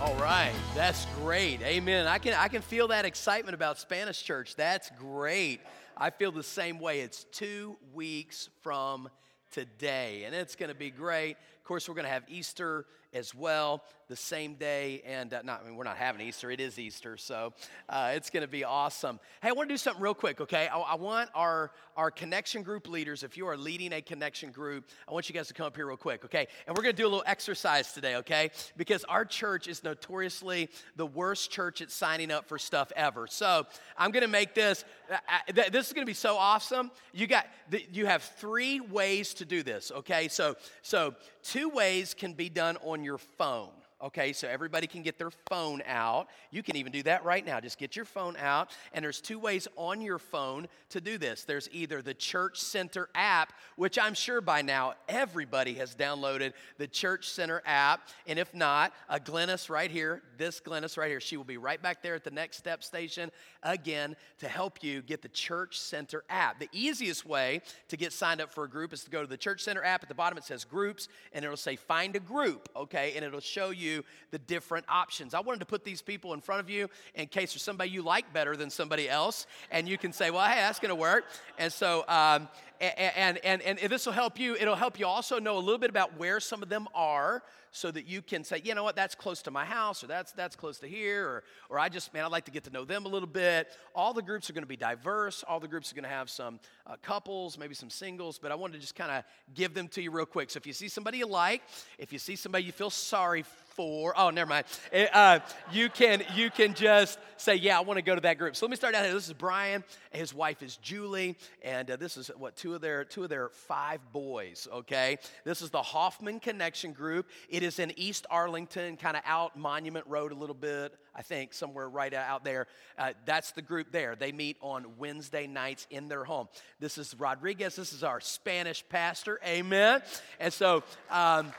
All right, that's great. Amen. I can I can feel that excitement about Spanish church. That's great. I feel the same way. It's 2 weeks from today and it's going to be great. Of course, we're going to have Easter as well the same day. And uh, not, I mean, we're not having Easter, it is Easter. So uh, it's going to be awesome. Hey, I want to do something real quick, okay? I, I, want our, our connection group leaders, if you are leading a connection group, I want you guys to come up here real quick, okay? And we're going to do a little exercise today, okay? Because our church is notoriously the worst church at signing up for stuff ever. So I'm going to make this, uh, uh this is going to be so awesome. You got, you have three ways to do this, okay? So, so two ways can be done on your phone. Okay, so everybody can get their phone out. You can even do that right now. Just get your phone out. And there's two ways on your phone to do this. There's either the Church Center app, which I'm sure by now everybody has downloaded the Church Center app. And if not, a Glennis right here, this Glennis right here, she will be right back there at the next step station again to help you get the Church Center app. The easiest way to get signed up for a group is to go to the Church Center app. At the bottom, it says groups, and it'll say find a group, okay? And it'll show you you the different options. I wanted to put these people in front of you in case there's somebody you like better than somebody else, and you can say, well, hey, that's going to work. And so, um, and, and, and, and this will help you. It'll help you also know a little bit about where some of them are so that you can say, you know what, that's close to my house, or that's, that's close to here, or, or I just, man, I'd like to get to know them a little bit. All the groups are going to be diverse. All the groups are going to have some uh, couples, maybe some singles, but I wanted to just kind of give them to you real quick. So if you see somebody you like, if you see somebody you feel sorry oh, never mind, eh, uh, you, can, you can just say, yeah, I want to go to that group. So let me start out here. This is Brian, his wife is Julie, and uh, this is what, two of, their, two of their five boys, okay? This is the Hoffman Connection Group. It is in East Arlington, kind of out Monument Road a little bit, I think, somewhere right out there. Uh, that's the group there. They meet on Wednesday nights in their home. This is Rodriguez. This is our Spanish pastor. Amen. And so, um,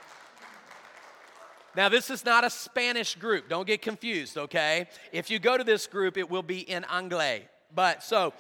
now, this is not a Spanish group. Don't get confused, okay? If you go to this group, it will be in Anglais. But so,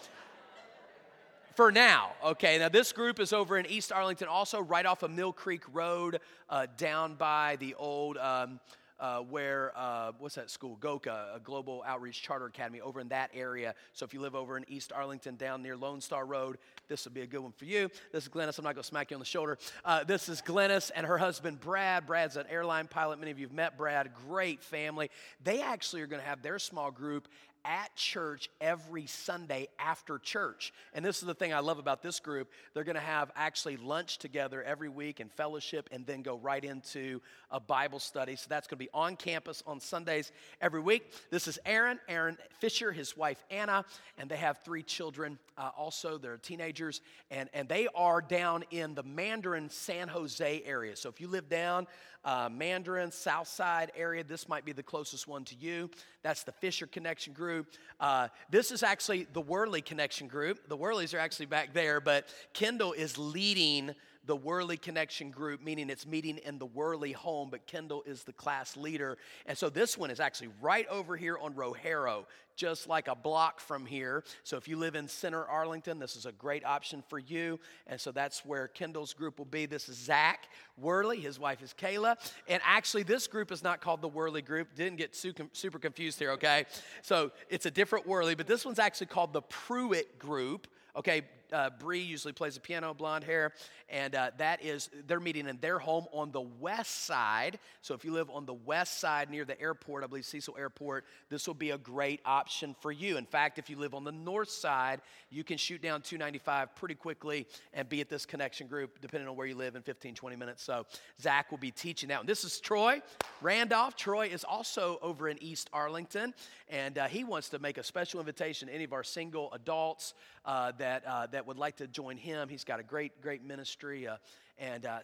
for now, okay? Now, this group is over in East Arlington, also right off of Mill Creek Road, uh, down by the old, um, uh, where, uh, what's that school? GOCA, a Global Outreach Charter Academy, over in that area. So if you live over in East Arlington, down near Lone Star Road, this will be a good one for you. This is Glennis. I'm not going to smack you on the shoulder. Uh, this is Glennis and her husband, Brad. Brad's an airline pilot. Many of you have met Brad. Great family. They actually are going to have their small group at church every Sunday after church. And this is the thing I love about this group. They're going to have actually lunch together every week and fellowship and then go right into a Bible study. So that's going to be on campus on Sundays every week. This is Aaron, Aaron Fisher, his wife Anna, and they have three children. Uh, also, they're teenagers, and, and they are down in the Mandarin San Jose area. So if you live down uh, Mandarin, South Side area. This might be the closest one to you. That's the Fisher Connection Group. Uh, this is actually the Worley Connection Group. The Worleys are actually back there, but Kendall is leading the Worley Connection Group, meaning it's meeting in the Worley home, but Kendall is the class leader. And so this one is actually right over here on Rogero, just like a block from here. So if you live in center Arlington, this is a great option for you. And so that's where Kendall's group will be. This is Zach Worley, his wife is Kayla. And actually, this group is not called the Worley group. Didn't get super confused here, okay? So it's a different Worley, but this one's actually called the Pruitt group. Okay, uh, Bree usually plays the piano, blonde hair, and uh, that is they're meeting in their home on the west side. So if you live on the west side near the airport, I believe Cecil Airport, this will be a great option for you. In fact, if you live on the north side, you can shoot down 295 pretty quickly and be at this connection group, depending on where you live, in 15, 20 minutes. So Zach will be teaching that. And this is Troy Randolph. Troy is also over in East Arlington, and uh, he wants to make a special invitation to any of our single adults uh, that uh, that would like to join him. He's got a great, great ministry. Uh, and uh,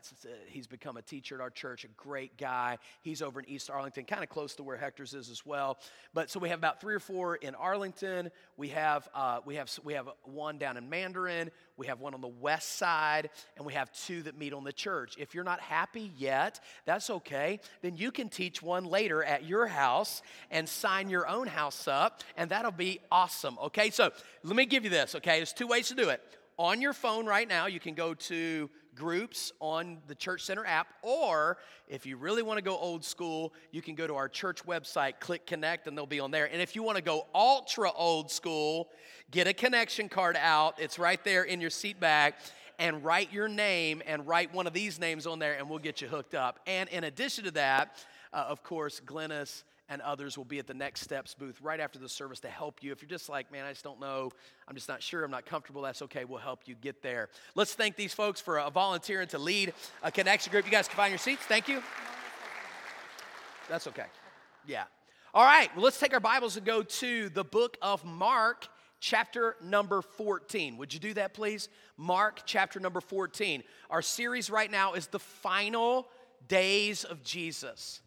he's become a teacher at our church, a great guy. He's over in East Arlington, kind of close to where Hector's is as well. But so we have about three or four in Arlington. We have uh, we have we have one down in Mandarin. We have one on the west side, and we have two that meet on the church. If you're not happy yet, that's okay. Then you can teach one later at your house and sign your own house up, and that'll be awesome. Okay, so let me give you this. Okay, there's two ways to do it on your phone right now, you can go to groups on the Church Center app, or if you really want to go old school, you can go to our church website, click connect, and they'll be on there. And if you want to go ultra old school, get a connection card out. It's right there in your seat bag and write your name and write one of these names on there, and we'll get you hooked up. And in addition to that, uh, of course, Glennis and others will be at the Next Steps booth right after the service to help you. If you're just like, man, I just don't know, I'm just not sure, I'm not comfortable, that's okay. We'll help you get there. Let's thank these folks for uh, volunteering to lead a connection group. You guys can find your seats. Thank you. That's okay. Yeah. All right, well, let's take our Bibles and go to the book of Mark chapter number 14. Would you do that, please? Mark chapter number 14. Our series right now is the final days of Jesus.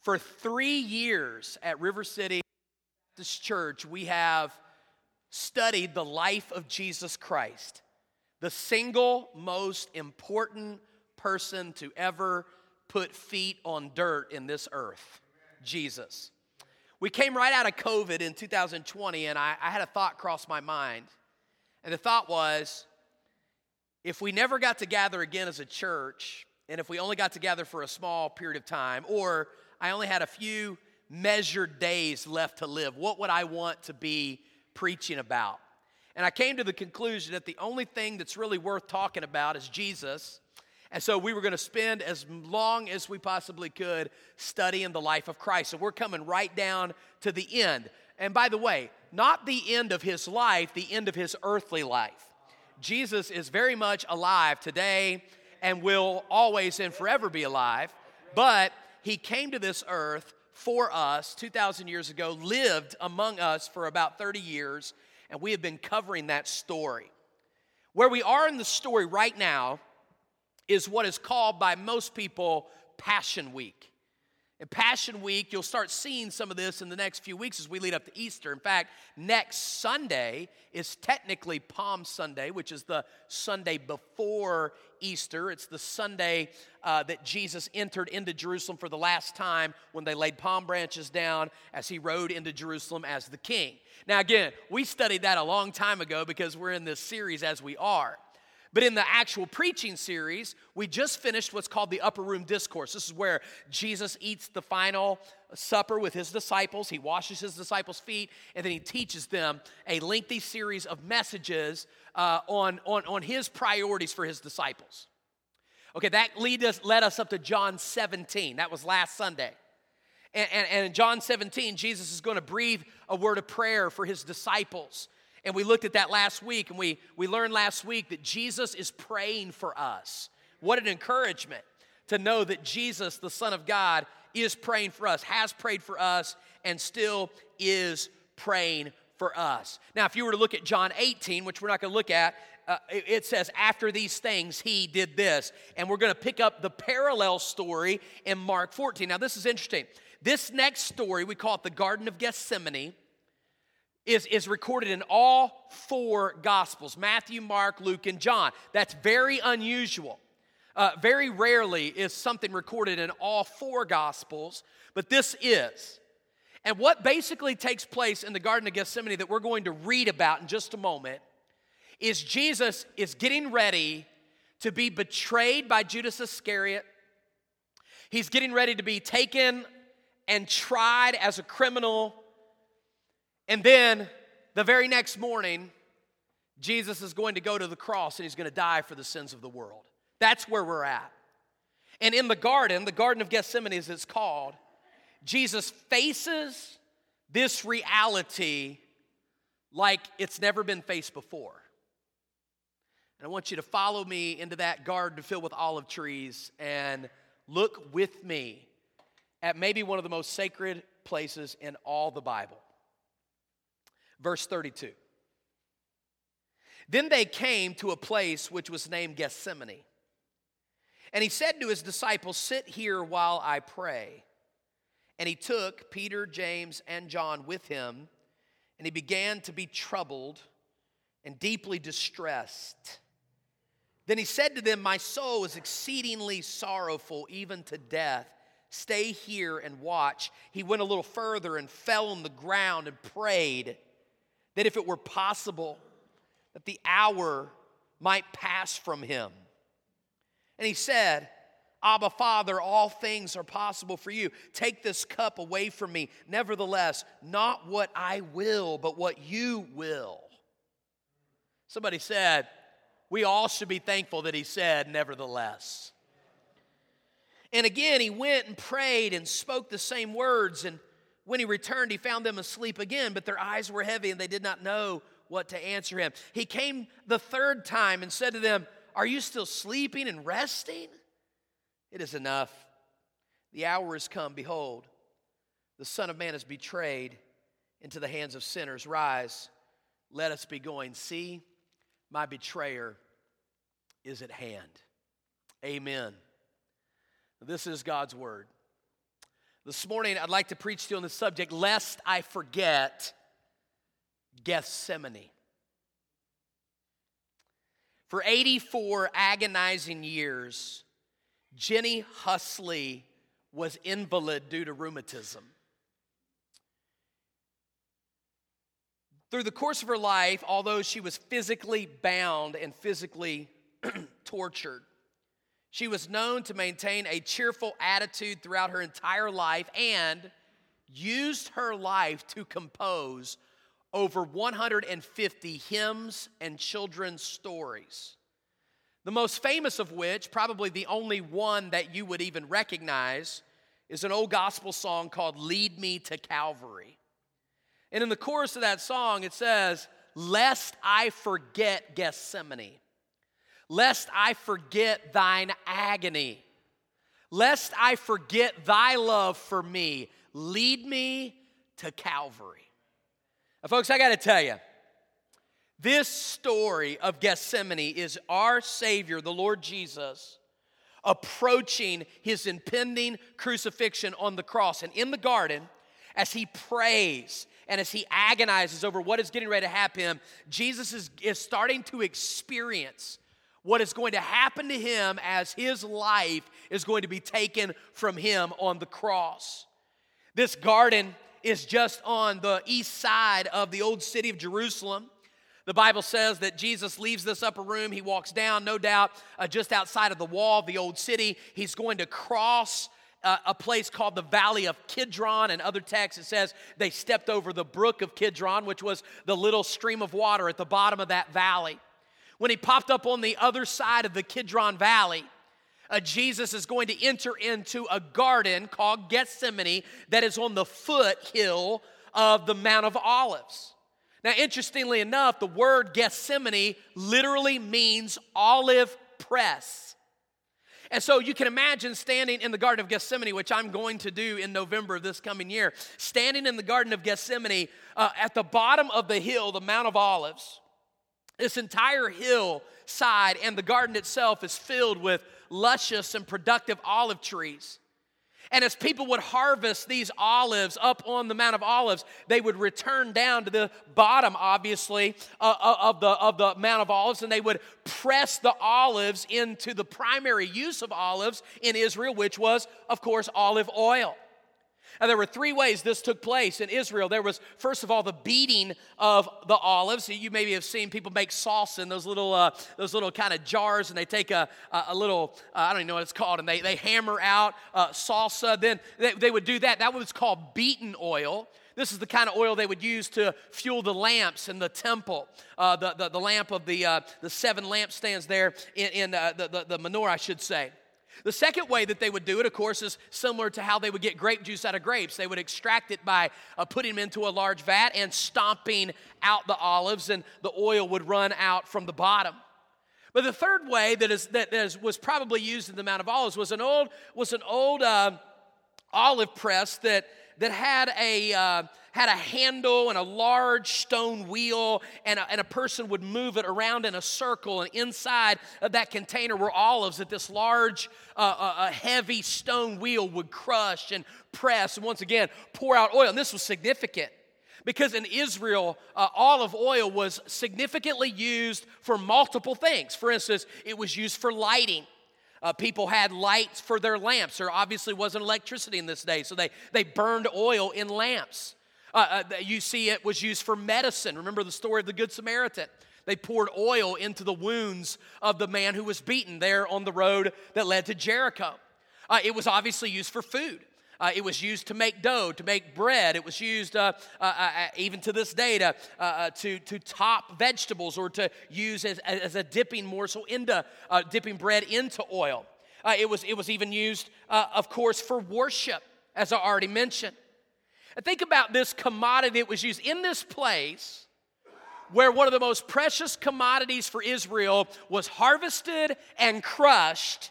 For three years at River City Baptist Church, we have studied the life of Jesus Christ, the single most important person to ever put feet on dirt in this earth Jesus. We came right out of COVID in 2020, and I, I, had a thought cross my mind. And the thought was if we never got to gather again as a church, and if we only got together for a small period of time, or I only had a few measured days left to live. What would I want to be preaching about? And I came to the conclusion that the only thing that's really worth talking about is Jesus. And so we were going to spend as long as we possibly could studying the life of Christ. So we're coming right down to the end. And by the way, not the end of his life, the end of his earthly life. Jesus is very much alive today and will always and forever be alive. But he came to this earth for us 2,000 years ago, lived among us for about 30 years, and we have been covering that story. Where we are in the story right now is what is called by most people Passion Week. In Passion Week, you'll start seeing some of this in the next few weeks as we lead up to Easter. In fact, next Sunday is technically Palm Sunday, which is the Sunday before Easter. It's the Sunday uh, that Jesus entered into Jerusalem for the last time when they laid palm branches down as he rode into Jerusalem as the king. Now, again, we studied that a long time ago because we're in this series as we are. But in the actual preaching series, we just finished what's called the Upper Room Discourse. This is where Jesus eats the final supper with his disciples. He washes his disciples' feet, and then he teaches them a lengthy series of messages uh, on, on, on his priorities for his disciples. Okay, that lead us, led us up to John 17. That was last Sunday. And, and, and in John 17, Jesus is going to breathe a word of prayer for his disciples. And we looked at that last week, and we, we learned last week that Jesus is praying for us. What an encouragement to know that Jesus, the Son of God, is praying for us, has prayed for us, and still is praying for us. Now, if you were to look at John 18, which we're not going to look at, uh, it says, after these things, he did this. And we're going to pick up the parallel story in Mark 14. Now, this is interesting. This next story, we call it the Garden of Gethsemane is, is recorded in all four Gospels Matthew, Mark, Luke, and John. That's very unusual. Uh, very rarely is something recorded in all four Gospels, but this is. And what basically takes place in the Garden of Gethsemane that we're going to read about in just a moment is Jesus is getting ready to be betrayed by Judas Iscariot. He's getting ready to be taken and tried as a criminal and then the very next morning, Jesus is going to go to the cross and he's going to die for the sins of the world. That's where we're at. And in the garden, the Garden of Gethsemane as it's called, Jesus faces this reality like it's never been faced before. And I want you to follow me into that garden filled with olive trees and look with me at maybe one of the most sacred places in all the Bible. Verse 32. Then they came to a place which was named Gethsemane. And he said to his disciples, Sit here while I pray. And he took Peter, James, and John with him, and he began to be troubled and deeply distressed. Then he said to them, My soul is exceedingly sorrowful, even to death. Stay here and watch. He went a little further and fell on the ground and prayed that if it were possible, that the hour might pass from him. And he said, Abba, Father, all things are possible for you. Take this cup away from me. Nevertheless, not what I will, but what you will. Somebody said, we all should be thankful that he said, nevertheless. And again, he went and prayed and spoke the same words. And when he returned, he found them asleep again, but their eyes were heavy and they did not know what to answer him. He came the third time and said to them, Are you still sleeping and resting? It is enough. The hour is come. Behold, the Son of Man is betrayed into the hands of sinners. Rise, let us be going. See, my betrayer is at hand. Amen. This is God's word. This morning, I'd like to preach to you on the subject, lest I forget Gethsemane. For 84 agonizing years, Jenny Hussey was invalid due to rheumatism. Through the course of her life, although she was physically bound and physically tortured, she was known to maintain a cheerful attitude throughout her entire life and used her life to compose over 150 hymns and children's stories. The most famous of which, probably the only one that you would even recognize, is an old gospel song called Lead Me to Calvary. And in the chorus of that song, it says, Lest I forget Gethsemane, lest I forget thine agony, lest I forget thy love for me, lead me to Calvary. Now, folks, I got to tell you, this story of Gethsemane is our Savior, the Lord Jesus, approaching his impending crucifixion on the cross. And in the garden, as he prays and as he agonizes over what is getting ready to happen Jesus is, is starting to experience what is going to happen to him as his life is going to be taken from him on the cross. This garden is just on the east side of the old city of Jerusalem. The Bible says that Jesus leaves this upper room. He walks down, no doubt, uh, just outside of the wall of the old city. He's going to cross uh, a place called the Valley of Kidron. And other texts, it says they stepped over the brook of Kidron, which was the little stream of water at the bottom of that valley. When he popped up on the other side of the Kidron Valley, uh, Jesus is going to enter into a garden called Gethsemane that is on the foothill of the Mount of Olives. Now, interestingly enough, the word Gethsemane literally means olive press. And so you can imagine standing in the Garden of Gethsemane, which I'm going to do in November of this coming year, standing in the Garden of Gethsemane uh, at the bottom of the hill, the Mount of Olives. This entire hillside and the garden itself is filled with luscious and productive olive trees. And as people would harvest these olives up on the Mount of Olives, they would return down to the bottom, obviously, uh, uh, of, the, of the Mount of Olives, and they would press the olives into the primary use of olives in Israel, which was, of course, olive oil. And there were three ways this took place in Israel. There was, first of all, the beating of the olives. You maybe have seen people make sauce in those little, uh, those little kind of jars, and they take a, a little, uh, I don't even know what it's called, and they, they hammer out uh, salsa. Then they, they would do that. That was called beaten oil. This is the kind of oil they would use to fuel the lamps in the temple, uh, the, the, the, lamp of the, uh, the seven lampstands there in, in uh, the, the, the menorah, I should say. The second way that they would do it, of course, is similar to how they would get grape juice out of grapes. They would extract it by uh, putting them into a large vat and stomping out the olives, and the oil would run out from the bottom. But the third way that, is, that is, was probably used in the Mount of Olives was an old, was an old uh, olive press that, that had a, uh, had a handle and a large stone wheel, and a, and a person would move it around in a circle. And inside of that container were olives that this large, uh, uh, heavy stone wheel would crush and press, and once again pour out oil. And this was significant because in Israel, uh, olive oil was significantly used for multiple things. For instance, it was used for lighting. Uh, people had lights for their lamps. There obviously wasn't electricity in this day, so they, they burned oil in lamps. Uh, uh, you see, it was used for medicine. Remember the story of the Good Samaritan. They poured oil into the wounds of the man who was beaten there on the road that led to Jericho. Uh, it was obviously used for food. Uh, it was used to make dough, to make bread. It was used uh, uh, uh even to this day to, uh, to, to top vegetables or to use as, as a dipping morsel into dipping bread into oil. it, was, it was even used, of course, for worship, as I already mentioned. And think about this commodity that was used in this place where one of the most precious commodities for Israel was harvested and crushed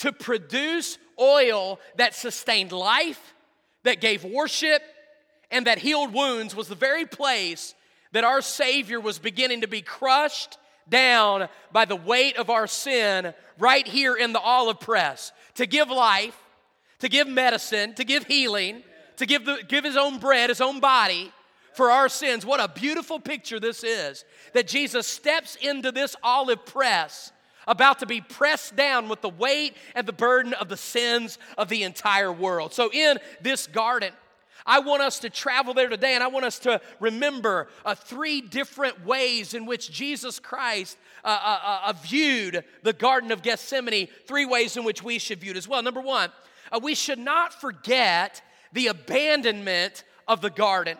to produce oil that sustained life, that gave worship, and that healed wounds was the very place that our Savior was beginning to be crushed down by the weight of our sin right here in the olive press to give life, to give medicine, to give healing, to give, the, give his own bread, his own body for our sins. What a beautiful picture this is that Jesus steps into this olive press about to be pressed down with the weight and the burden of the sins of the entire world. So, in this garden, I want us to travel there today and I want us to remember uh, three different ways in which Jesus Christ uh, uh, uh, uh viewed the Garden of Gethsemane, three ways in which we should view it as well. Number one, uh, we should not forget the abandonment of the garden.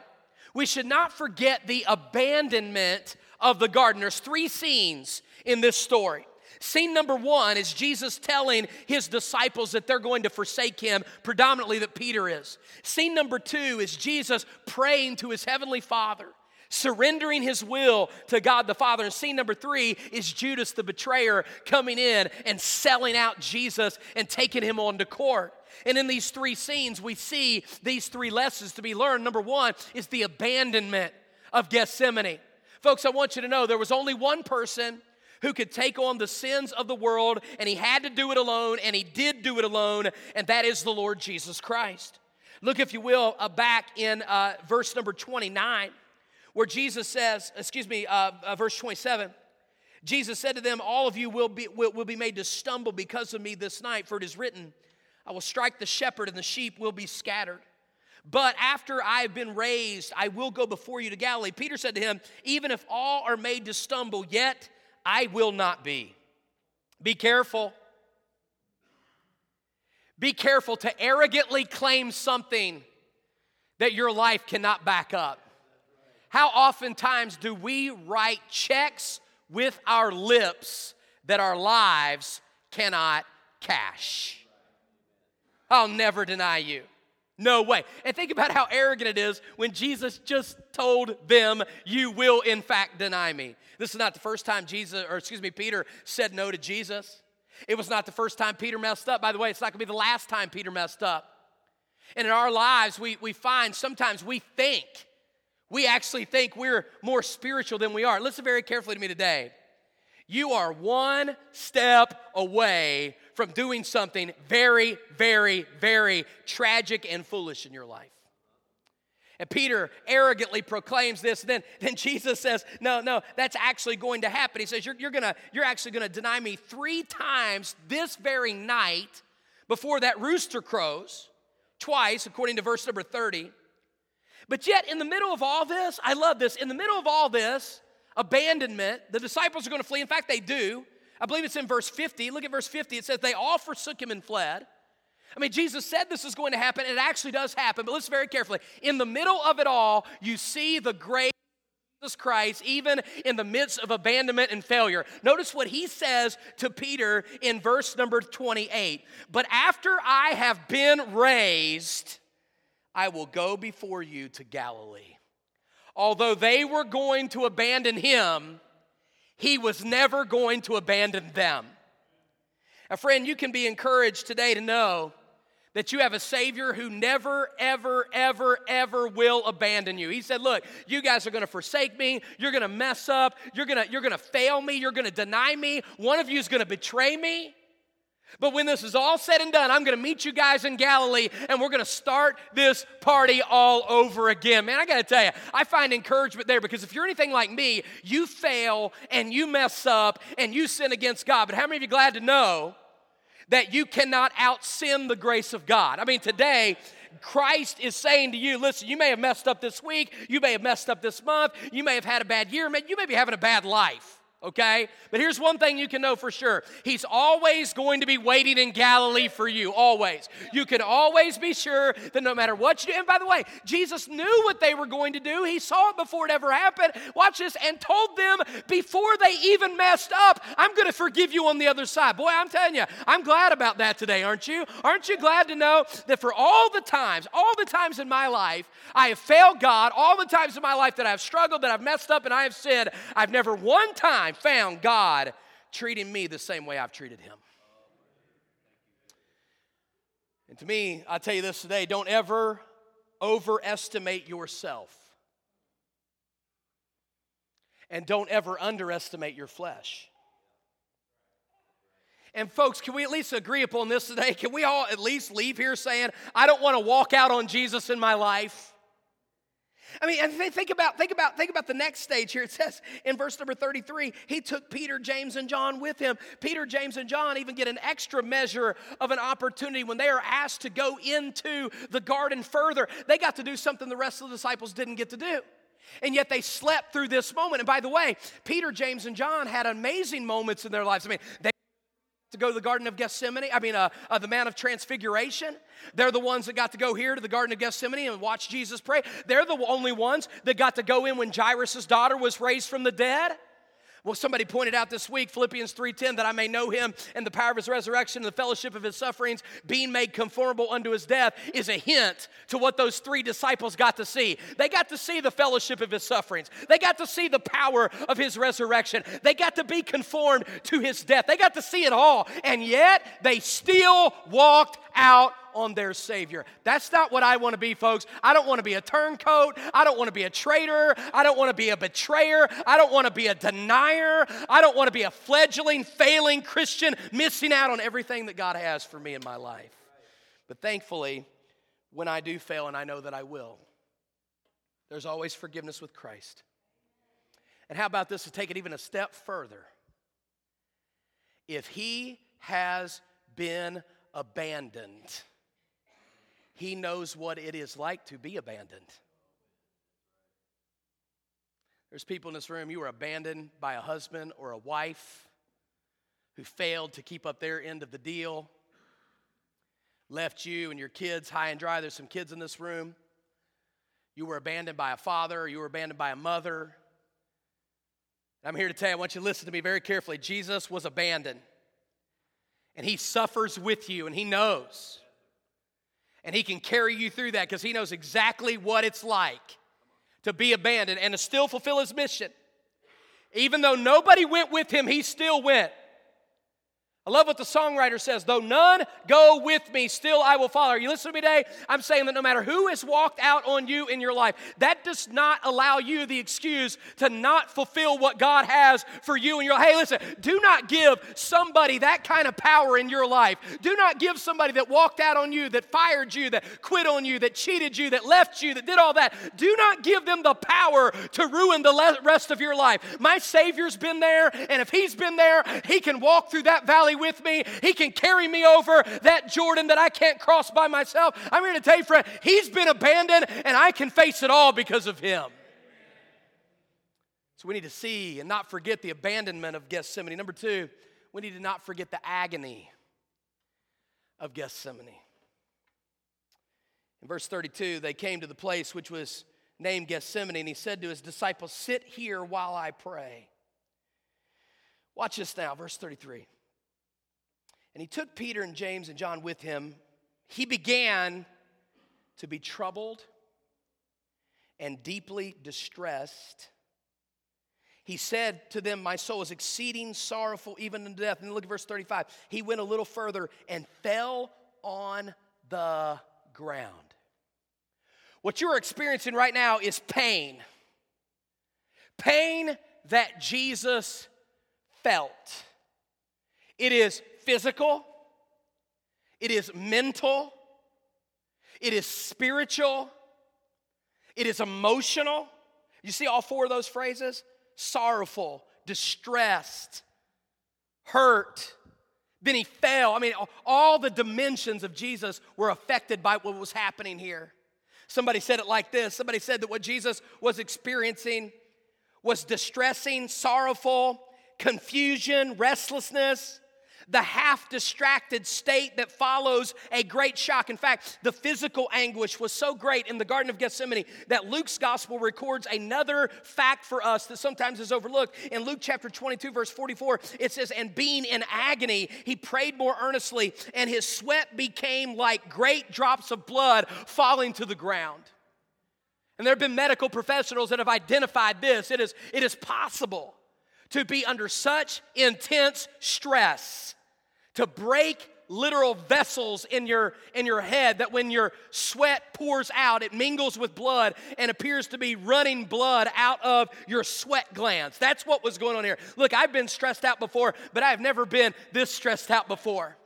We should not forget the abandonment of the garden. There's three scenes in this story. Scene number one is Jesus telling his disciples that they're going to forsake him, predominantly that Peter is. Scene number two is Jesus praying to his heavenly Father, surrendering his will to God the Father. And scene number three is Judas the betrayer coming in and selling out Jesus and taking him on to court. And in these three scenes, we see these three lessons to be learned. Number one is the abandonment of Gethsemane. Folks, I want you to know there was only one person who could take on the sins of the world, and he had to do it alone, and he did do it alone, and that is the Lord Jesus Christ. Look, if you will, uh, back in uh, verse number 29, where Jesus says, excuse me, uh, uh verse 27. Jesus said to them, All of you will be, will, will be made to stumble because of me this night, for it is written, I will strike the shepherd, and the sheep will be scattered. But after I have been raised, I will go before you to Galilee. Peter said to him, Even if all are made to stumble, yet I will not be. Be careful. Be careful to arrogantly claim something that your life cannot back up. How oftentimes do we write checks with our lips that our lives cannot cash? I'll never deny you. No way. And think about how arrogant it is when Jesus just told them, You will in fact deny me. This is not the first time Jesus, or excuse me, Peter said no to Jesus. It was not the first time Peter messed up. By the way, it's not gonna be the last time Peter messed up. And in our lives, we, we find sometimes we think, we actually think we're more spiritual than we are. Listen very carefully to me today. You are one step away from doing something very, very, very tragic and foolish in your life. And Peter arrogantly proclaims this. Then, then Jesus says, No, no, that's actually going to happen. He says, You're, you're, gonna, you're actually going to deny me three times this very night before that rooster crows, twice, according to verse number 30. But yet, in the middle of all this, I love this, in the middle of all this abandonment, the disciples are going to flee. In fact, they do. I believe it's in verse 50. Look at verse 50. It says, They all forsook him and fled. I mean, Jesus said this is going to happen, and it actually does happen, but listen very carefully. In the middle of it all, you see the grace Jesus Christ, even in the midst of abandonment and failure. Notice what he says to Peter in verse number 28. But after I have been raised, I will go before you to Galilee. Although they were going to abandon him, he was never going to abandon them. A friend, you can be encouraged today to know that you have a Savior who never, ever, ever, ever will abandon you. He said, Look, you guys are gonna forsake me, you're gonna mess up, you're gonna, you're gonna fail me, you're gonna deny me, one of you is gonna betray me. But when this is all said and done, I'm gonna meet you guys in Galilee and we're gonna start this party all over again. Man, I gotta tell you, I find encouragement there because if you're anything like me, you fail and you mess up and you sin against God. But how many of you glad to know that you cannot out the grace of God? I mean, today, Christ is saying to you, listen, you may have messed up this week, you may have messed up this month, you may have had a bad year, you may be having a bad life okay? But here's one thing you can know for sure He's always going to be waiting in Galilee for you, always. You can always be sure that no matter what you do, and by the way, Jesus knew what they were going to do. He saw it before it ever happened. Watch this, and told them before they even messed up, I'm going to forgive you on the other side. Boy, I'm telling you, I'm glad about that today, aren't you? Aren't you glad to know that for all the times, all the times in my life, I have failed God, all the times in my life that I've struggled, that I've messed up, and I have sinned, I've never one time found God treating me the same way I've treated him. And to me, I tell you this today don't ever overestimate yourself. And don't ever underestimate your flesh. And folks, can we at least agree upon this today? Can we all at least leave here saying, I don't want to walk out on Jesus in my life? I mean, and think about, think about, think about the next stage here. It says in verse number 33, he took Peter, James, and John with him. Peter, James, and John even get an extra measure of an opportunity when they are asked to go into the garden further. They got to do something the rest of the disciples didn't get to do. And yet they slept through this moment. And by the way, Peter, James, and John had amazing moments in their lives. I mean, they to go to the Garden of Gethsemane, I mean, uh, uh, the Mount of Transfiguration. They're the ones that got to go here to the Garden of Gethsemane and watch Jesus pray. They're the only ones that got to go in when Jairus' daughter was raised from the dead. Well, somebody pointed out this week, Philippians 3:10, that I may know him and the power of his resurrection and the fellowship of his sufferings, being made conformable unto his death, is a hint to what those three disciples got to see. They got to see the fellowship of his sufferings. They got to see the power of his resurrection. They got to be conformed to his death. They got to see it all. And yet they still walked out on their Savior. That's not what I want to be, folks. I don't want to be a turncoat. I don't want to be a traitor. I don't want to be a betrayer. I don't want to be a denier. I don't want to be a fledgling, failing Christian missing out on everything that God has for me in my life. But thankfully, when I do fail, and I know that I will, there's always forgiveness with Christ. And how about this to take it even a step further? If He has been abandoned, he knows what it is like to be abandoned. There's people in this room, you were abandoned by a husband or a wife who failed to keep up their end of the deal, left you and your kids high and dry. There's some kids in this room. You were abandoned by a father, you were abandoned by a mother. I'm here to tell you, I want you to listen to me very carefully. Jesus was abandoned, and he suffers with you, and he knows. And He can carry you through that because He knows exactly what it's like to be abandoned and to still fulfill His mission. Even though nobody went with Him, He still went. I love what the songwriter says, though none go with me, still I will follow. Are you listening to me today? I'm saying that no matter who has walked out on you in your life, that does not allow you the excuse to not fulfill what God has for you and your life. Hey, listen, do not give somebody that kind of power in your life. Do not give somebody that walked out on you, that fired you, that quit on you, that cheated you, that left you, that did all that. Do not give them the power to ruin the rest of your life. My Savior's been there, and if He's been there, He can walk through that valley with me. He can carry me over that Jordan that I can't cross by myself. I'm here to tell you, friend, He's been abandoned and I can face it all because of Him. So we need to see and not forget the abandonment of Gethsemane. Number two, we need to not forget the agony of Gethsemane. In verse 32, they came to the place which was named Gethsemane, and he said to his disciples, Sit here while I pray. Watch this now, verse 33. And he took Peter and James and John with him. He began to be troubled and deeply distressed. He said to them, My soul is exceeding sorrowful, even in death. And look at verse 35. He went a little further and fell on the ground. What you're experiencing right now is pain. Pain that Jesus felt. It is physical, it is mental, it is spiritual, it is emotional. You see all four of those phrases? Sorrowful, distressed, hurt, Then he fell. I mean, all the dimensions of Jesus were affected by what was happening here. Somebody said it like this somebody said that what Jesus was experiencing was distressing, sorrowful, confusion, restlessness the half distracted state that follows a great shock. In fact, the physical anguish was so great in the Garden of Gethsemane that Luke's gospel records another fact for us that sometimes is overlooked. In Luke chapter 22, verse 44, it says, And being in agony, he prayed more earnestly, and his sweat became like great drops of blood falling to the ground. And there have been medical professionals that have identified this. It is, it is possible to be under such intense stress to break literal vessels in your in your head that when your sweat pours out it mingles with blood and appears to be running blood out of your sweat glands. That's what was going on here. Look i've been stressed out before but i've never been this stressed out before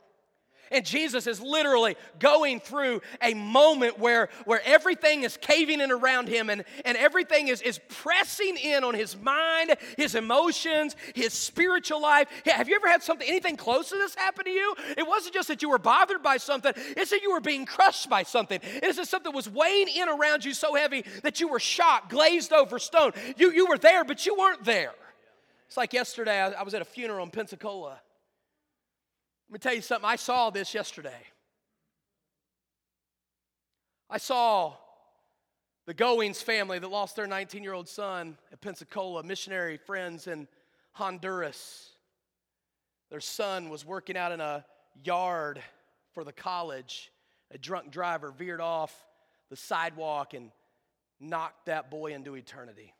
and Jesus is literally going through a moment where, where everything is caving in around him and, and everything is, is pressing in on his mind, his emotions, his spiritual life. Have you ever had something, anything close to this happen to you? It wasn't just that you were bothered by something, it's that you were being crushed by something. It's that something was weighing in around you so heavy that you were shocked, glazed over, stone. You, you were there, but you weren't there. It's like yesterday, I, I was at a funeral in Pensacola. Let me tell you something. I saw this yesterday. I saw the Goings family that lost their 19 year old son at Pensacola, missionary friends in Honduras. Their son was working out in a yard for the college. A drunk driver veered off the sidewalk and knocked that boy into eternity.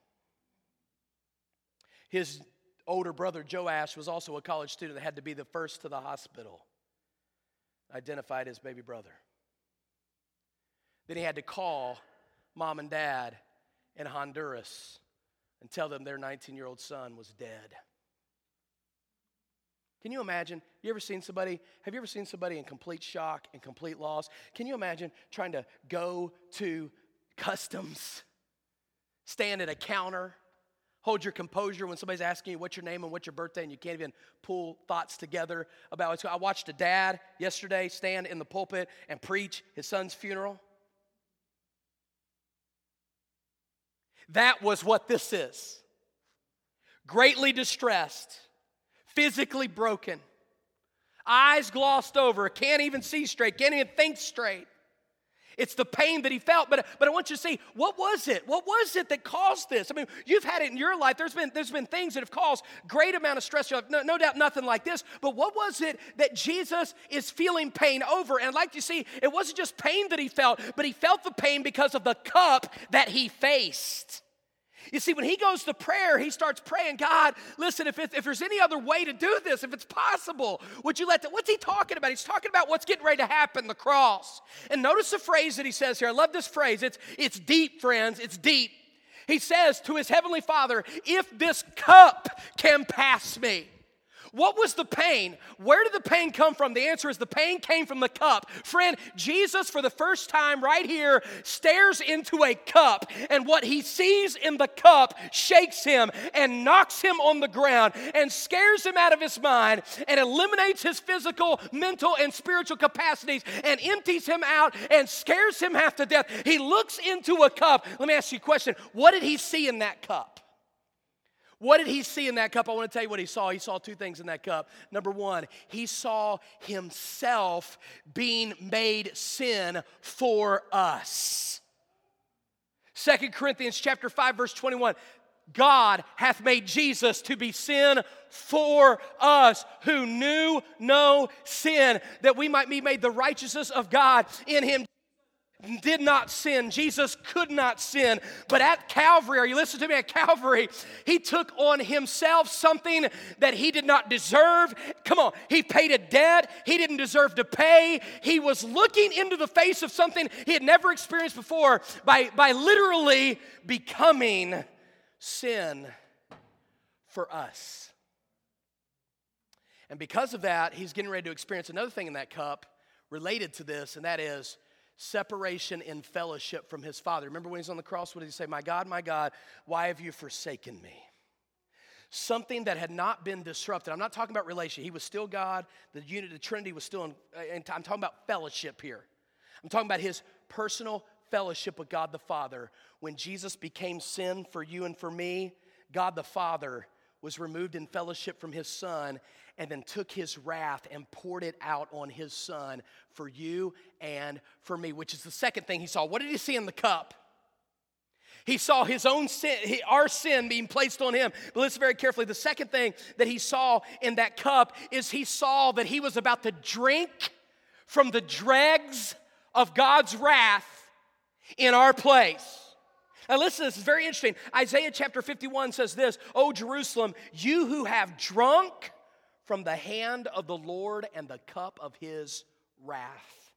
His older brother, Joash, was also a college student that had to be the first to the hospital, identified as baby brother. Then he had to call mom and dad in Honduras and tell them their 19 year old son was dead. Can you imagine? You ever seen somebody? Have you ever seen somebody in complete shock and complete loss? Can you imagine trying to go to customs, stand at a counter, hold your composure when somebody's asking you what's your name and what's your birthday and you can't even pull thoughts together about what's I watched a dad yesterday stand in the pulpit and preach his son's funeral. That was what this is. Greatly distressed, physically broken, eyes glossed over, can't even see straight, can't even think straight. It's the pain that he felt, but, but I want you to see what was it? What was it that caused this? I mean, you've had it in your life. There's been, there's been things that have caused great amount of stress. No, no doubt nothing like this, but what was it that Jesus is feeling pain over? And like you see, it wasn't just pain that he felt, but he felt the pain because of the cup that he faced. You see, when he goes to prayer, he starts praying, God, listen, if, it, if there's any other way to do this, if it's possible, would you let that? What's he talking about? He's talking about what's getting ready to happen, the cross. And notice the phrase that he says here. I love this phrase. It's, it's deep, friends. It's deep. He says to his heavenly father, if this cup can pass me, what was the pain? Where did the pain come from? The answer is the pain came from the cup. Friend, Jesus, for the first time right here, stares into a cup, and what he sees in the cup shakes him and knocks him on the ground and scares him out of his mind and eliminates his physical, mental, and spiritual capacities and empties him out and scares him half to death. He looks into a cup. Let me ask you a question What did he see in that cup? What did he see in that cup? I want to tell you what he saw. He saw two things in that cup. Number one, he saw himself being made sin for us. Second Corinthians chapter 5 verse 21 God hath made Jesus to be sin for us who knew no sin, that we might be made the righteousness of God in him did not sin. Jesus could not sin. But at Calvary, are you listening to me? At Calvary, he took on himself something that he did not deserve. Come on, he paid a debt he didn't deserve to pay. He was looking into the face of something he had never experienced before by, by literally becoming sin for us. And because of that, he's getting ready to experience another thing in that cup related to this, and that is separation in fellowship from his father. Remember when he's on the cross, what did he say? My God, my God, why have you forsaken me? something that had not been disrupted. I'm not talking about relation. He was still God. The unit, the Trinity was still in, and I'm talking about fellowship here. I'm talking about his personal fellowship with God the Father. When Jesus became sin for you and for me, God the Father was removed in fellowship from his Son and then took his wrath and poured it out on his Son for you and for me, which is the second thing he saw. What did he see in the cup? He saw his own sin, our sin being placed on him. But listen very carefully. The second thing that he saw in that cup is he saw that he was about to drink from the dregs of God's wrath in our place. Now, listen, this is very interesting. Isaiah chapter 51 says this O Jerusalem, you who have drunk from the hand of the Lord and the cup of his wrath.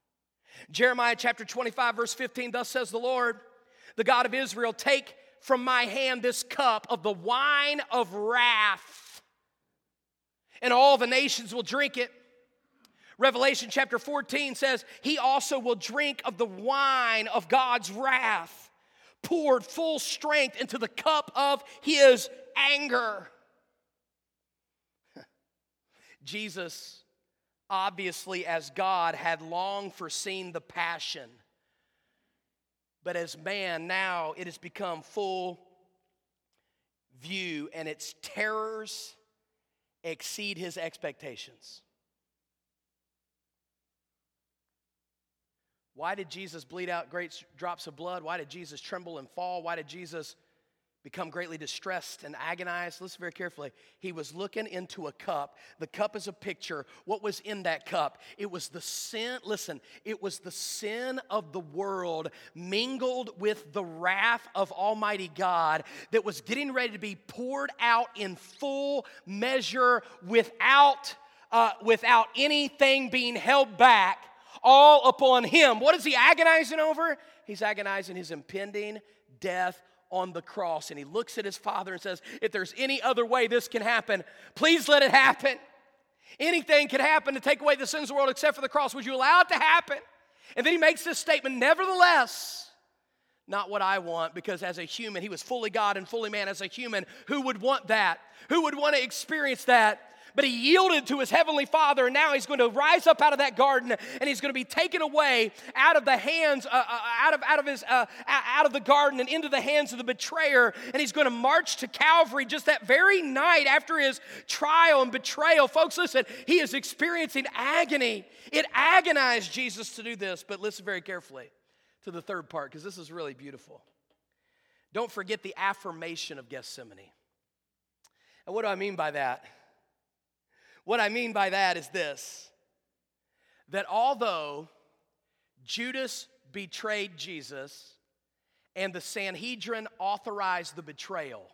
Jeremiah chapter 25, verse 15, thus says the Lord, the God of Israel, take from my hand this cup of the wine of wrath, and all the nations will drink it. Revelation chapter 14 says, He also will drink of the wine of God's wrath, poured full strength into the cup of His anger. Jesus, obviously, as God, had long foreseen the passion. But as man, now it has become full view, and its terrors exceed his expectations. Why did Jesus bleed out great drops of blood? Why did Jesus tremble and fall? Why did Jesus become greatly distressed and agonized. Listen very carefully. He was looking into a cup. The cup is a picture. What was in that cup? It was the sin, listen, it was the sin of the world mingled with the wrath of Almighty God that was getting ready to be poured out in full measure without, uh, without anything being held back. All upon him. What is he agonizing over? He's agonizing his impending death on the cross. And he looks at his father and says, If there's any other way this can happen, please let it happen. Anything could happen to take away the sins of the world except for the cross. Would you allow it to happen? And then he makes this statement, nevertheless, not what I want, because as a human, he was fully God and fully man. As a human, who would want that? Who would want to experience that? But he yielded to his heavenly father, and now he's going to rise up out of that garden and he's going to be taken away out of the hands, uh, uh, out, of, out, of his, uh, out of the garden and into the hands of the betrayer, and he's going to march to Calvary just that very night after his trial and betrayal. Folks, listen, he is experiencing agony. It agonized Jesus to do this, but listen very carefully to the third part because this is really beautiful. Don't forget the affirmation of Gethsemane. And what do I mean by that? What I mean by that is this that although Judas betrayed Jesus and the Sanhedrin authorized the betrayal,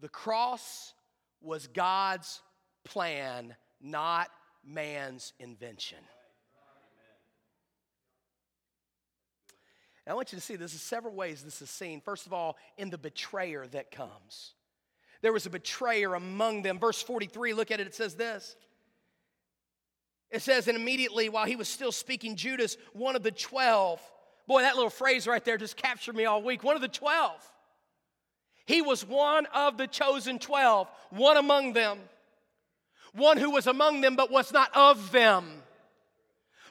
the cross was God's plan, not man's invention. I want you to see this is several ways this is seen. First of all, in the betrayer that comes. There was a betrayer among them. Verse 43, look at it, it says this. It says, and immediately while he was still speaking, Judas, one of the 12, boy, that little phrase right there just captured me all week. One of the 12. He was one of the chosen 12, one among them, one who was among them but was not of them,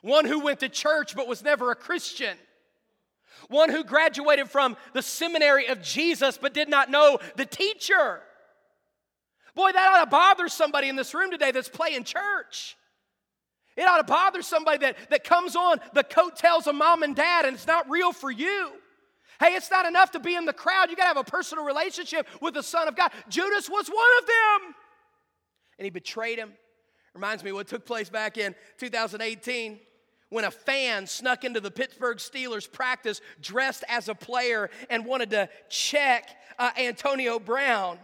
one who went to church but was never a Christian one who graduated from the seminary of Jesus but did not know the teacher. Boy, that ought to bother somebody in this room today that's playing church. It ought to bother somebody that, that comes on the coattails of mom and dad and it's not real for you. Hey, it's not enough to be in the crowd. You got to have a personal relationship with the Son of God. Judas was one of them. And he betrayed him. Reminds me what took place back in 2018 when a fan snuck into the Pittsburgh Steelers practice dressed as a player and wanted to check uh, Antonio Brown.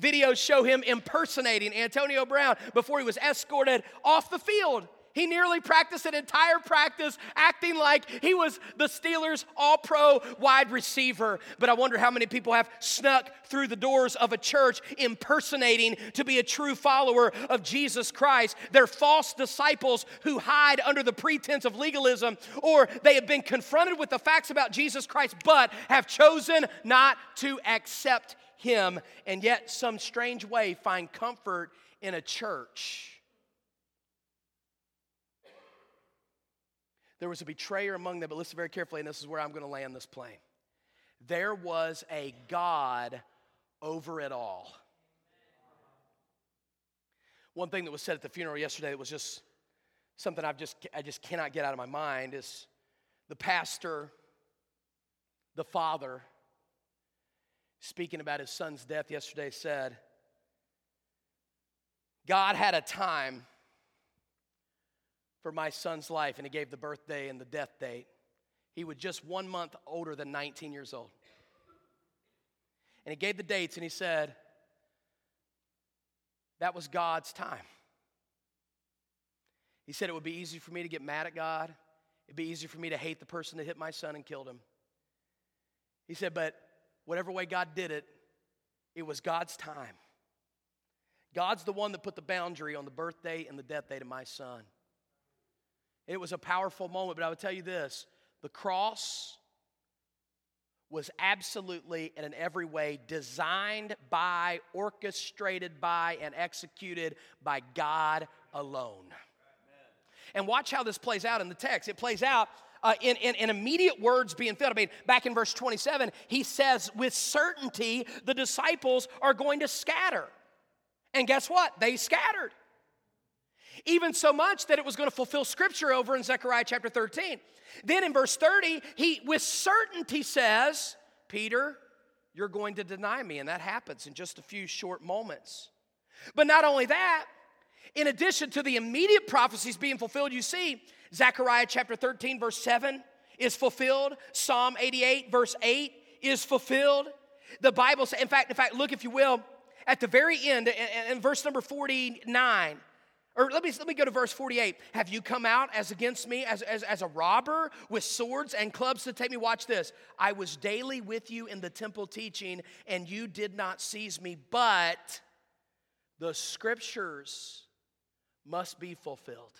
Videos show him impersonating Antonio Brown before he was escorted off the field. He nearly practiced an entire practice acting like he was the Steelers' all pro wide receiver. But I wonder how many people have snuck through the doors of a church impersonating to be a true follower of Jesus Christ. They're false disciples who hide under the pretense of legalism, or they have been confronted with the facts about Jesus Christ but have chosen not to accept him and yet, some strange way, find comfort in a church. There was a betrayer among them, but listen very carefully, and this is where I'm going to land this plane. There was a God over it all. One thing that was said at the funeral yesterday that was just something I've just, I just cannot get out of my mind is the pastor, the father, speaking about his son's death yesterday, said, God had a time for my son's life, and he gave the birthday and the death date. He was just one month older than 19 years old. And he gave the dates, and he said, That was God's time. He said it would be easy for me to get mad at God. It'd be easy for me to hate the person that hit my son and killed him. He said, but whatever way God did it, it was God's time. God's the one that put the boundary on the birthday and the death date of my son. It was a powerful moment, but I would tell you this the cross was absolutely and in every way designed by, orchestrated by, and executed by God alone. And watch how this plays out in the text. It plays out uh, in, in, in, immediate words being filled. I mean, back in verse 27, he says, with certainty, the disciples are going to scatter. And guess what? They scattered. Even so much that it was going to fulfill scripture over in Zechariah chapter 13. Then in verse 30, he with certainty says, Peter, you're going to deny me. And that happens in just a few short moments. But not only that, in addition to the immediate prophecies being fulfilled, you see Zechariah chapter 13, verse 7 is fulfilled. Psalm 88, verse 8 is fulfilled. The Bible, says, in fact, in fact, look if you will, at the very end, in, verse number 49, or let me, let me go to verse 48. Have you come out as against me as, as, as a robber with swords and clubs to take me? Watch this. I was daily with you in the temple teaching, and you did not seize me, but the scriptures must be fulfilled.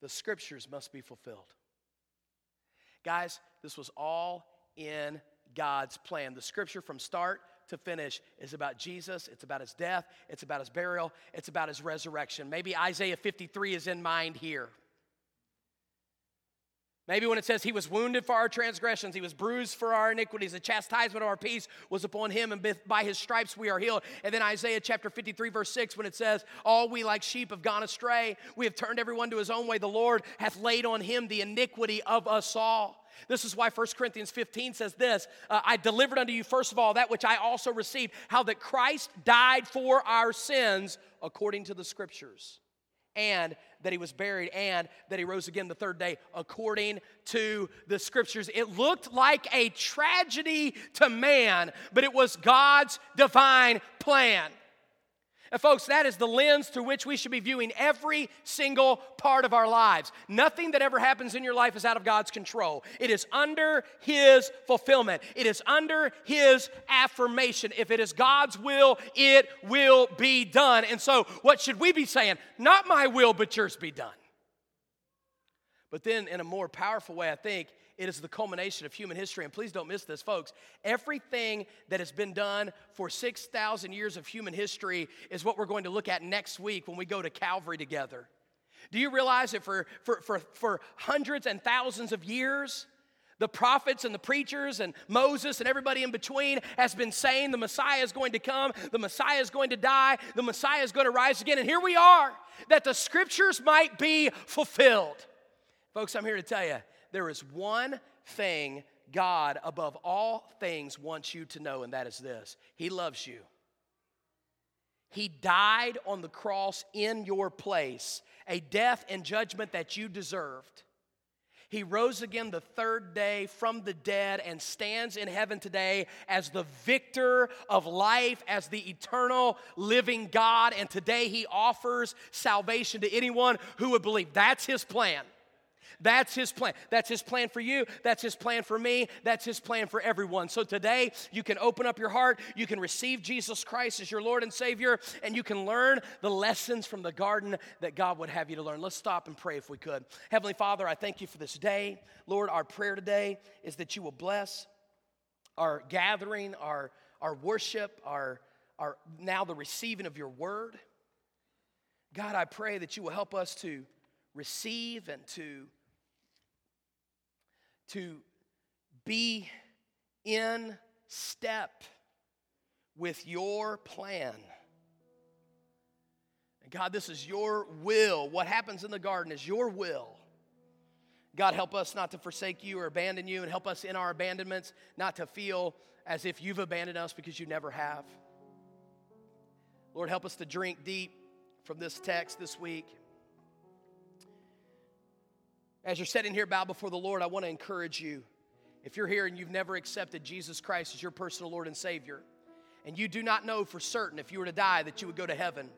The scriptures must be fulfilled. Guys, this was all in God's plan. The scripture from start to finish is about Jesus, it's about his death, it's about his burial, it's about his resurrection. Maybe Isaiah 53 is in mind here. Maybe when it says he was wounded for our transgressions, he was bruised for our iniquities, the chastisement of our peace was upon him, and by his stripes we are healed. And then Isaiah chapter 53, verse 6, when it says, All we like sheep have gone astray, we have turned everyone to his own way. The Lord hath laid on him the iniquity of us all. This is why 1 Corinthians 15 says this uh, I delivered unto you, first of all, that which I also received, how that Christ died for our sins according to the scriptures and that he was buried and that he rose again the third day according to the scriptures. It looked like a tragedy to man, but it was God's divine plan. And, folks, that is the lens through which we should be viewing every single part of our lives. Nothing that ever happens in your life is out of God's control. It is under His fulfillment, it is under His affirmation. If it is God's will, it will be done. And so, what should we be saying? Not my will, but yours be done. But then, in a more powerful way, I think it is the culmination of human history. And please don't miss this, folks. Everything that has been done for 6,000 years of human history is what we're going to look at next week when we go to Calvary together. Do you realize that for, for, for, for hundreds and thousands of years, the prophets and the preachers and Moses and everybody in between has been saying the Messiah is going to come, the Messiah is going to die, the Messiah is going to rise again. And here we are, that the scriptures might be fulfilled. Folks, I'm here to tell you there is one thing God, above all things, wants you to know, and that is this He loves you. He died on the cross in your place, a death and judgment that you deserved. He rose again the third day from the dead and stands in heaven today as the victor of life, as the eternal living God. And today he offers salvation to anyone who would believe. That's his plan. That's his plan. That's his plan for you. That's his plan for me. That's his plan for everyone. So today, you can open up your heart. You can receive Jesus Christ as your Lord and Savior, and you can learn the lessons from the garden that God would have you to learn. Let's stop and pray if we could. Heavenly Father, I thank you for this day. Lord, our prayer today is that you will bless our gathering, our, our worship, our, our now the receiving of your word. God, I pray that you will help us to receive and to to be in step with your plan. And God, this is your will. What happens in the garden is your will. God, help us not to forsake you or abandon you, and help us in our abandonments not to feel as if you've abandoned us because you never have. Lord, help us to drink deep from this text this week. As you're sitting here, bow before the Lord, I want to encourage you. If you're here and you've never accepted Jesus Christ as your personal Lord and Savior, and you do not know for certain if you were to die that you would go to heaven,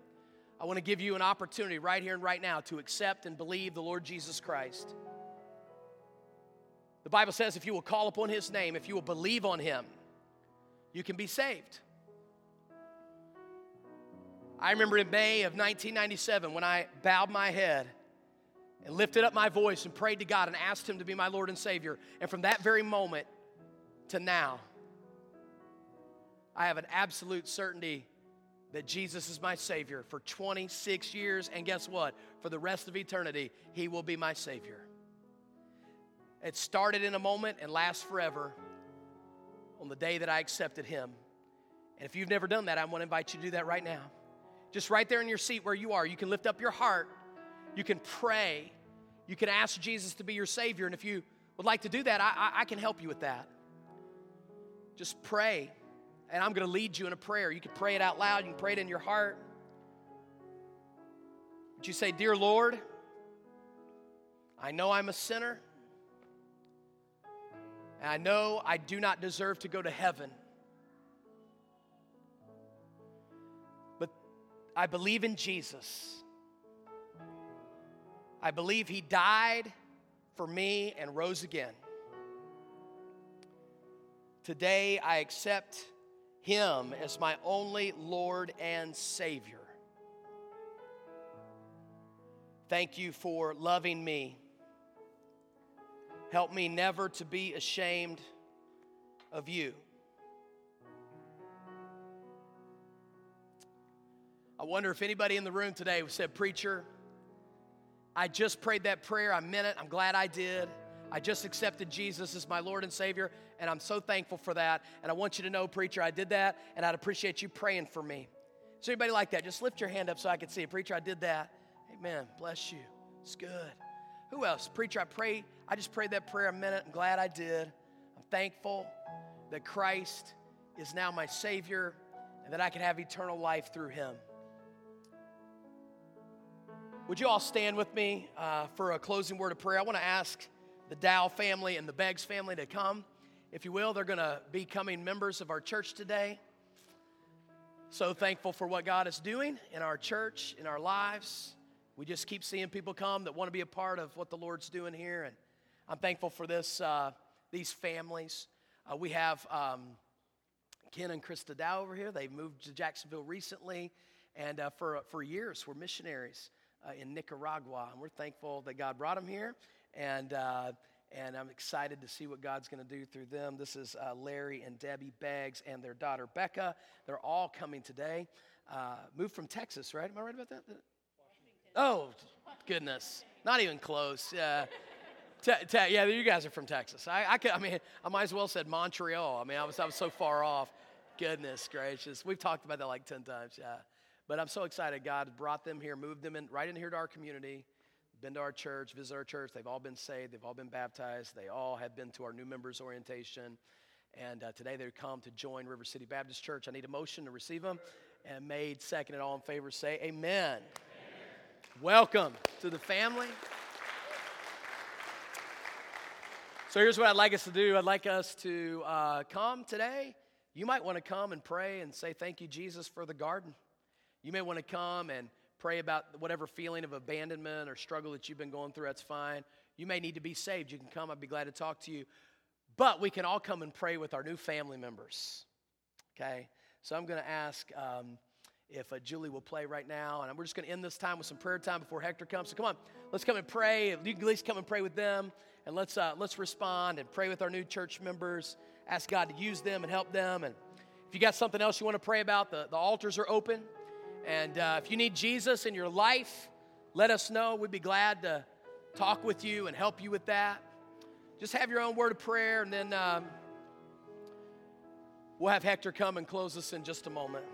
I want to give you an opportunity right here and right now to accept and believe the Lord Jesus Christ. The Bible says if you will call upon His name, if you will believe on Him, you can be saved. I remember in May of 1997 when I bowed my head and lifted up my voice and prayed to God and asked Him to be my Lord and Savior. And from that very moment to now, I have an absolute certainty that Jesus is my Savior for 26 years. And guess what? For the rest of eternity, He will be my Savior. It started in a moment and lasts forever on the day that I accepted Him. And if you've never done that, I want to invite you to do that right now. Just right there in your seat where you are, you can lift up your heart you can pray. You can ask Jesus to be your Savior. And if you would like to do that, I, I, can help you with that. Just pray. And I'm going to lead you in a prayer. You can pray it out loud, you can pray it in your heart. But you say, Dear Lord, I know I'm a sinner. And I know I do not deserve to go to heaven. But I believe in Jesus. I believe he died for me and rose again. Today, I accept him as my only Lord and Savior. Thank you for loving me. Help me never to be ashamed of you. I wonder if anybody in the room today said, Preacher, I just prayed that prayer. I meant it. I'm glad I did. I just accepted Jesus as my Lord and Savior, and I'm so thankful for that. And I want you to know, preacher, I did that, and I'd appreciate you praying for me. Is anybody like that? Just lift your hand up so I can see. Preacher, I did that. Amen. Bless you. It's good. Who else? Preacher, I pray. I just prayed that prayer a minute. I'm glad I did. I'm thankful that Christ is now my Savior and that I can have eternal life through Him. Would you all stand with me uh, for a closing word of prayer? I want to ask the Dow family and the Beggs family to come. If you will, they're going to be coming members of our church today. So thankful for what God is doing in our church, in our lives. We just keep seeing people come that want to be a part of what the Lord's doing here. And I'm thankful for this, uh, these families. Uh, we have um, Ken and Krista Dow over here. They moved to Jacksonville recently, and uh, for, for years, we're missionaries uh, in Nicaragua. And we're thankful that God brought them here. And, uh, and I'm excited to see what God's going to do through them. This is uh, Larry and Debbie Beggs and their daughter Becca. They're all coming today. Uh, moved from Texas, right? Am I right about that? Oh, goodness. Not even close. Yeah. Te- te- yeah, you guys are from Texas. I, I, could, I mean, I might as well said Montreal. I mean, I was, I was so far off. Goodness gracious. We've talked about that like 10 times, yeah. But I'm so excited. God brought them here, moved them in right in here to our community, been to our church, visited our church. They've all been saved. They've all been baptized. They all have been to our new members orientation. And uh, today they've come to join River City Baptist Church. I need a motion to receive them. And made second and all in favor say amen. amen. Welcome to the family. So here's what I'd like us to do. I'd like us to uh, come today. You might want to come and pray and say, Thank you, Jesus, for the garden. You may want to come and pray about whatever feeling of abandonment or struggle that you've been going through. That's fine. You may need to be saved. You can come. I'd be glad to talk to you. But we can all come and pray with our new family members. Okay? So I'm going to ask um, if uh, Julie will play right now. And we're just going to end this time with some prayer time before Hector comes. So come on, let's come and pray. You can at least come and pray with them. And let's, uh, let's respond and pray with our new church members. Ask God to use them and help them. And if you got something else you want to pray about, the, the altars are open. And uh, if you need Jesus in your life, let us know. We'd be glad to talk with you and help you with that. Just have your own word of prayer, and then um, we'll have Hector come and close us in just a moment.